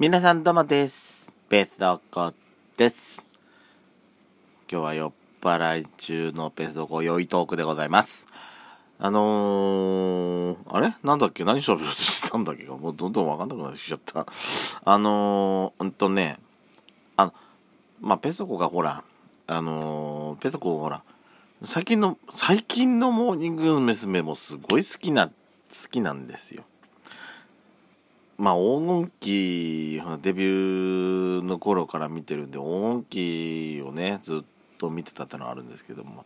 皆さんどうもです。ペソコです。今日は酔っ払い中のペソコ酔いトークでございます。あのー、あれ？なんだっけ？何喋ろうとしたんだっけ？もうどんどんわかんなくなってきちゃった。あのー、ほんとね、あの、まあ、ペソコがほら、あのー、ペソコほら、最近の、最近のモーニング娘。もすごい好きな、好きなんですよ。まあ黄金期デビューの頃から見てるんで黄金期をねずっと見てたってのはあるんですけども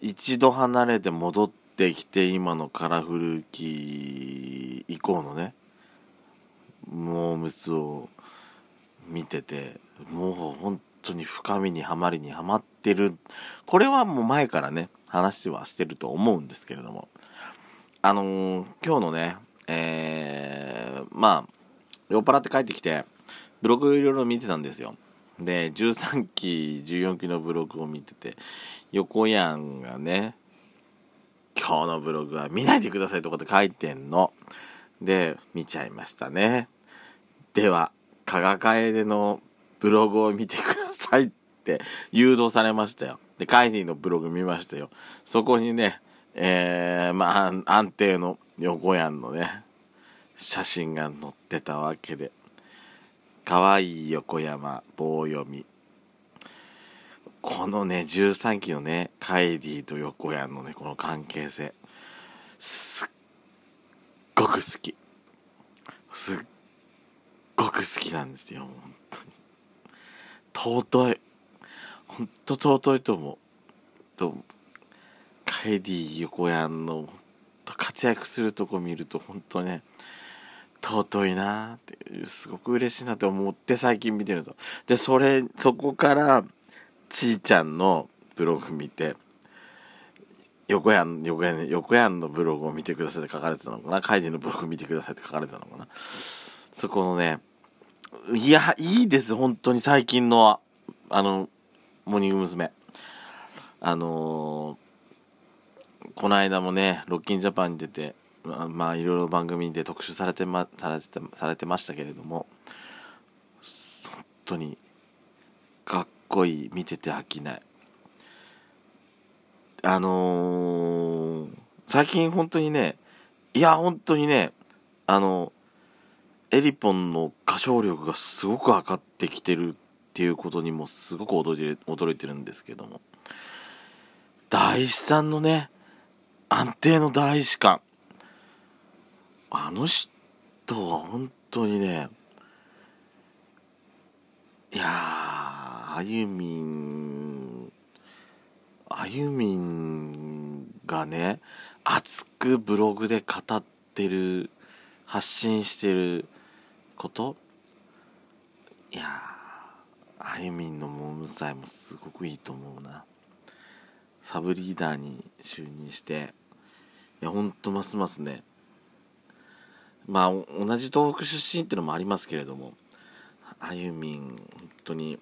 一度離れて戻ってきて今のカラフル期以降のねモームスを見ててもう本当に深みにはまりにはまってる。これはもう前からね話はしてると思うんですけれどもあのー今日のねえー、まあ酔っ払って帰ってきてブログいろいろ見てたんですよ。で13期14期のブログを見てて横やんがね今日のブログは見ないでくださいとかって書いてんの。で見ちゃいましたね。では加賀楓のブログを見てくださいって誘導されましたよ。でカイディのブログ見ましたよ。そこにねえー、まあ安定の横やんのね写真が載ってたわけで。可愛い横山棒読み。このね13期のねカイディと横やんのねこの関係性。すっごく好き。すっごく好きなんですよ本当に。尊い。本当尊いと思う。とカイディ横やんの活躍するとこ見ると本当ね尊いなってすごく嬉しいなって思って最近見てると。でそれそこからちーちゃんのブログ見て横やん横やん横やんのブログを見てくださいって書かれてたのかな。カイディのブログ見てくださいって書かれてたのかな。そこのねいやいいです本当に最近のあのモーニング娘。あのーこの間もね、ロッキンジャパンに出て、まあ、いろいろ番組で特集されてま、されてされてましたけれども、本当に、かっこいい、見てて飽きない。あのー最近本当にね、いや、本当にね、あの、エリポンの歌唱力がすごく上がってきてるっていうことにもすごく驚いてるんですけども、大師さんのね、安定の大士官あの人は本当にねいやあゆみんあゆみんがね熱くブログで語ってる発信してること。いやあゆみんのモーム祭もすごくいいと思うな。サブリーダーに就任して。いやほんとますますね。まあ同じ東北出身っていうのもありますけれどもあゆみん本当に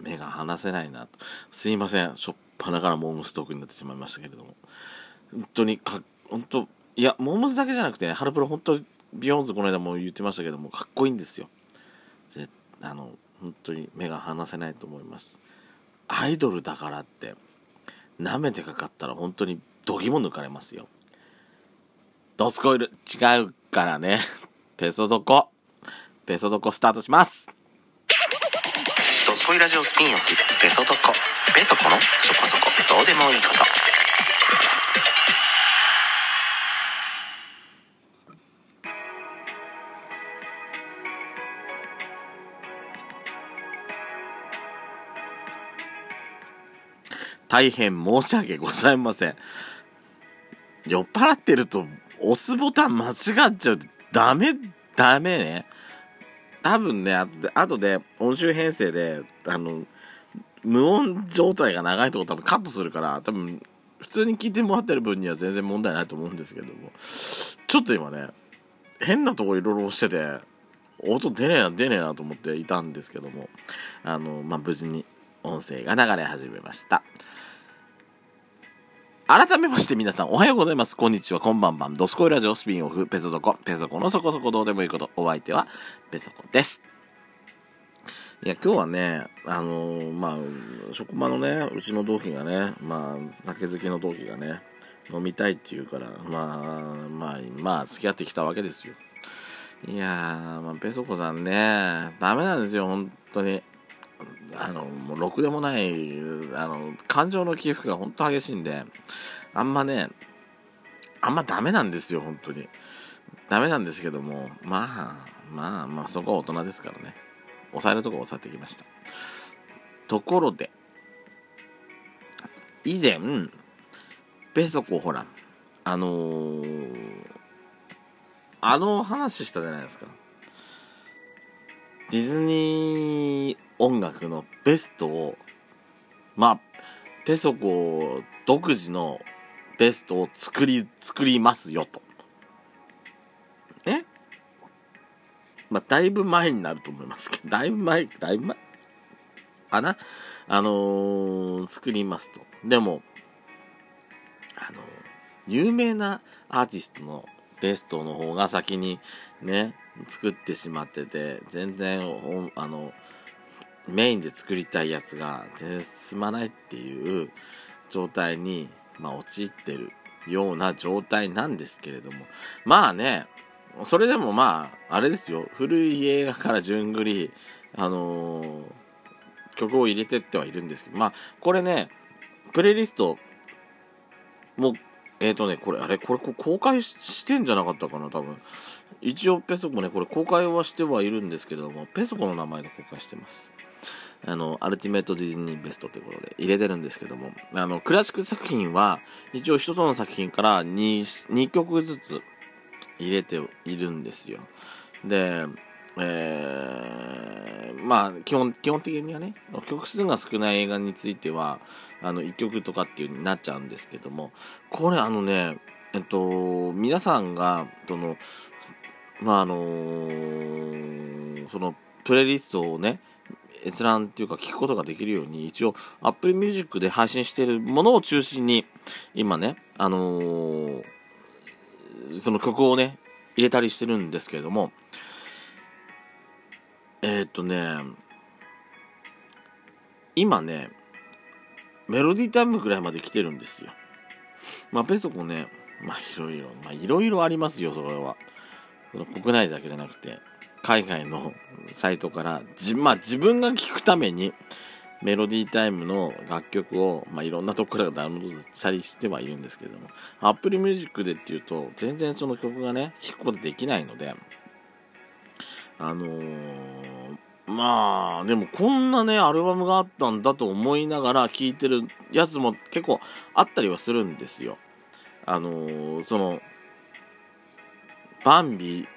目が離せないなと。すいません。しょっぱなからモームストークになってしまいましたけれども。本当にか本当いやモームスだけじゃなくてねハロプロ本当ビヨンズこの間も言ってましたけどもかっこいいんですよ。あの本当に目が離せないと思います。アイドルだからって舐めてかかったら本当にどぎも抜かれますよ。ドスコイル。違うからね。ペソドコ。ペソドコスタートします。ドスコイラジオスピンオフ。ペソドコ。ペソコの？そこそこ。どうでもいいこと。大変申し訳ございません。酔っ払ってると押すボタン間違っちゃうとダメダメね。多分ねあ後で音集編成であの無音状態が長いとこ多分カットするから多分普通に聞いてもらってる分には全然問題ないと思うんですけども。ちょっと今ね変なとこいろいろ押してて音出ねえな出ねえなと思っていたんですけども。あのまあ無事に音声が流れ始めました。改めまして皆さんおはようございます。こんにちは、こんばんばん。ドスコイラジオスピンオフ、ペソドコ、ペソコのそこそこどうでもいいこと。お相手は、ペソコです。いや、今日はね、あのーまあ、職場のね、うちの同期がね、まあ、酒好きの同期がね、飲みたいって言うから、まあ、まあ、まあ、付き合ってきたわけですよ。いやー、まあ、ペソコさんね、ダメなんですよ、本当に。あの、もう、ろくでもない、あの、感情の起伏が本当激しいんで、あんまね、あんまダメなんですよ、本当に。ダメなんですけども、まあ、まあ、まあ、そこは大人ですからね。抑えるとこ抑えてきました。ところで、以前、ペソコほら、あのー、あの話したじゃないですか。ディズニー音楽のベストを、まあ、ペソコ独自のベストを作り、作りますよと。えまあ、だいぶ前になると思いますけど、だいぶ前、だいぶ前？かな？あのー、作りますと。でも、あのー、有名なアーティストのベストの方が先にね、作ってしまってて、全然、あの、メインで作りたいやつが全然進まないっていう状態に、まあ、陥ってるような状態なんですけれども、まあね、それでもまあ、あれですよ、古い映画から順繰り、あのー、曲を入れてってはいるんですけど、まあ、これね、プレイリスト、もう、えっ、ー、とね、これ、あれ、これ公開してんじゃなかったかな、多分。一応、ペソコね、これ公開はしてはいるんですけども、ペソコの名前で公開してます。あの、アルティメットディズニーベストということで入れてるんですけども、あの、クラシック作品は、一応一つの作品から 2, 2曲ずつ入れているんですよ。で、えー、まあ、基本、基本的にはね、曲数が少ない映画については、あの、1曲とかっていう風になっちゃうんですけども、これあのね、えっと、皆さんが、その、まあ、あのー、その、プレイリストをね、閲覧っていうか聞くことができるように、一応 Apple Music で配信しているものを中心に、今ね、あのー、その曲をね、入れたりしてるんですけれども、えー、っとね、今ね、メロディータイムぐらいまで来てるんですよ。まあ、ペソコね、まあ、いろいろ、まあ、いろいろありますよ、それは。国内だけじゃなくて、海外のサイトからじ、まあ、自分が聴くためにメロディータイムの楽曲を、まあ、いろんなところからダウンロードしたりしてはいるんですけれども Apple Music でっていうと全然その曲がね聴くことできないのであのー、まあでもこんなねアルバムがあったんだと思いながら聴いてるやつも結構あったりはするんですよ。あのー、そのバンビ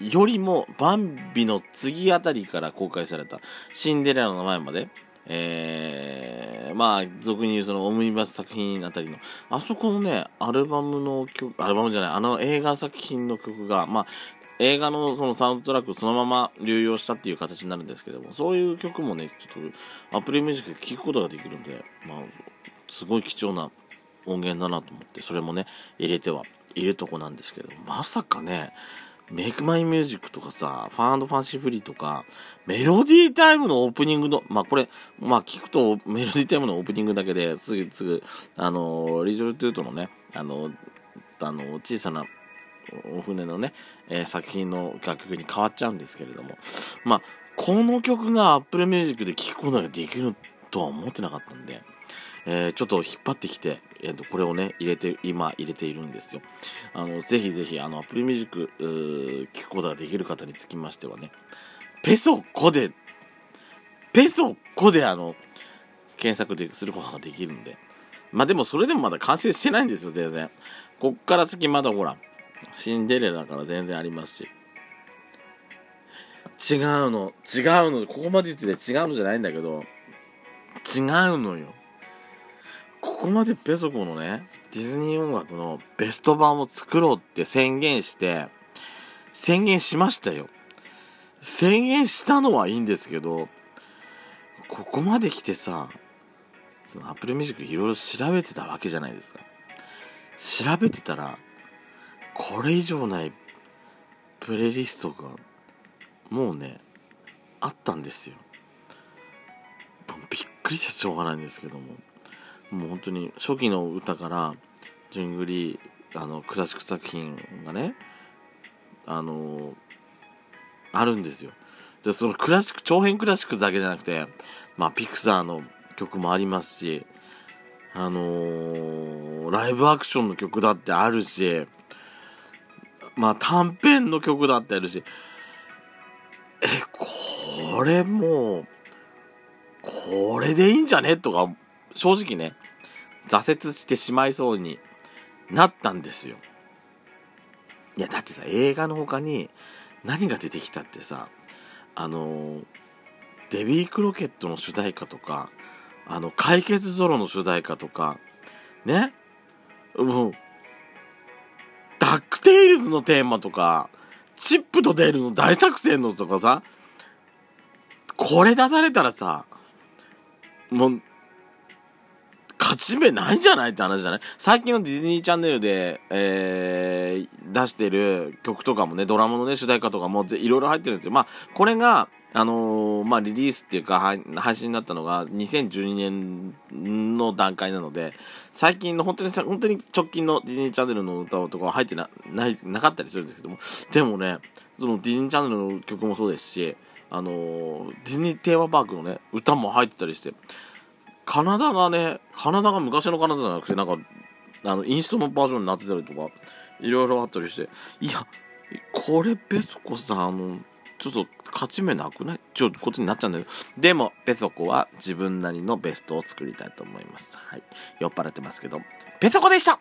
よりもバンビの次あたりから公開されたシンデレラの前まで、えー、まあ、俗に言うそのオムニバス作品あたりの、あそこのね、アルバムの曲、アルバムじゃない、あの映画作品の曲が、まあ、映画のそのサウンドトラックをそのまま流用したっていう形になるんですけども、そういう曲もね、ちょっと Apple Music で聴くことができるんで、まあ、すごい貴重な音源だなと思って、それもね、入れてはいるとこなんですけど、まさかね、 Make Mine Music とかさ、ファンファンシーフリーとか、 Melody Time のオープニングの、まあこれ、まあ聞くと Melody Time のオープニングだけですぐすぐ、あの、 Little Toot のね、あの、あの、小さなお船のね、えー、作品の楽曲に変わっちゃうんですけれども、まあ、この曲が Apple Music で聴くことができるとは思ってなかったんで、えー、ちょっと引っ張ってきて、えー、とこれをね、入れて、今入れているんですよ。あの、ぜひぜひ、あの、Apple Music、聞くことができる方につきましてはね、ペソコで、ペソコであの、検索ですることができるんで。まあでもそれでもまだ完成してないんですよ、全然。こっから先まだほら、シンデレラから全然ありますし。違うの、違うの、ここまで言ってて違うのじゃないんだけど、違うのよ。ここまでペソコのね、ディズニー音楽のベスト版を作ろうって宣言して、宣言しましたよ。宣言したのはいいんですけど、ここまで来てさ、その Apple Music いろいろ調べてたわけじゃないですか。調べてたらこれ以上ないプレイリストがもうねあったんですよ。びっくりしてしょうがないんですけども。もう本当に初期の歌から順繰りあのクラシック作品がねあのあるんですよ。でそのクラシック長編クラシックだけじゃなくてまあピクサーの曲もありますしあのー、ライブアクションの曲だってあるしまあ短編の曲だってあるし。えこれもうこれでいいんじゃね？とか正直ね挫折してしまいそうになったんですよ。いやだってさ映画の他に何が出てきたってさあのデイビー・クロケットの主題歌とかあの怪傑ゾロの主題歌とかね？もう DuckTales のテーマとかチップとデールの大作戦のとかさこれ出されたらさもう勝ち目ないんじゃないって話じゃない？最近のディズニーチャンネルで、えー、出してる曲とかもね、ドラマのね、主題歌とかもいろいろ入ってるんですよ。まあ、これが、あのー、まあ、リリースっていうか、配信になったのが2012年の段階なので、最近の本当に、本当に直近のディズニーチャンネルの歌とかは入ってな、ない、なかったりするんですけども、でもね、そのディズニーチャンネルの曲もそうですし、あのー、ディズニーテーマパークのね、歌も入ってたりして、カナダがね、カナダが昔のカナダじゃなくて、なんか、あの、インストのバージョンになってたりとか、いろいろあったりして、いや、これペソコさん、あの、ちょっと勝ち目なくない？ちょっとことになっちゃうんだけど。でも、ペソコは自分なりのベストを作りたいと思います。はい。酔っ払ってますけど、ペソコでした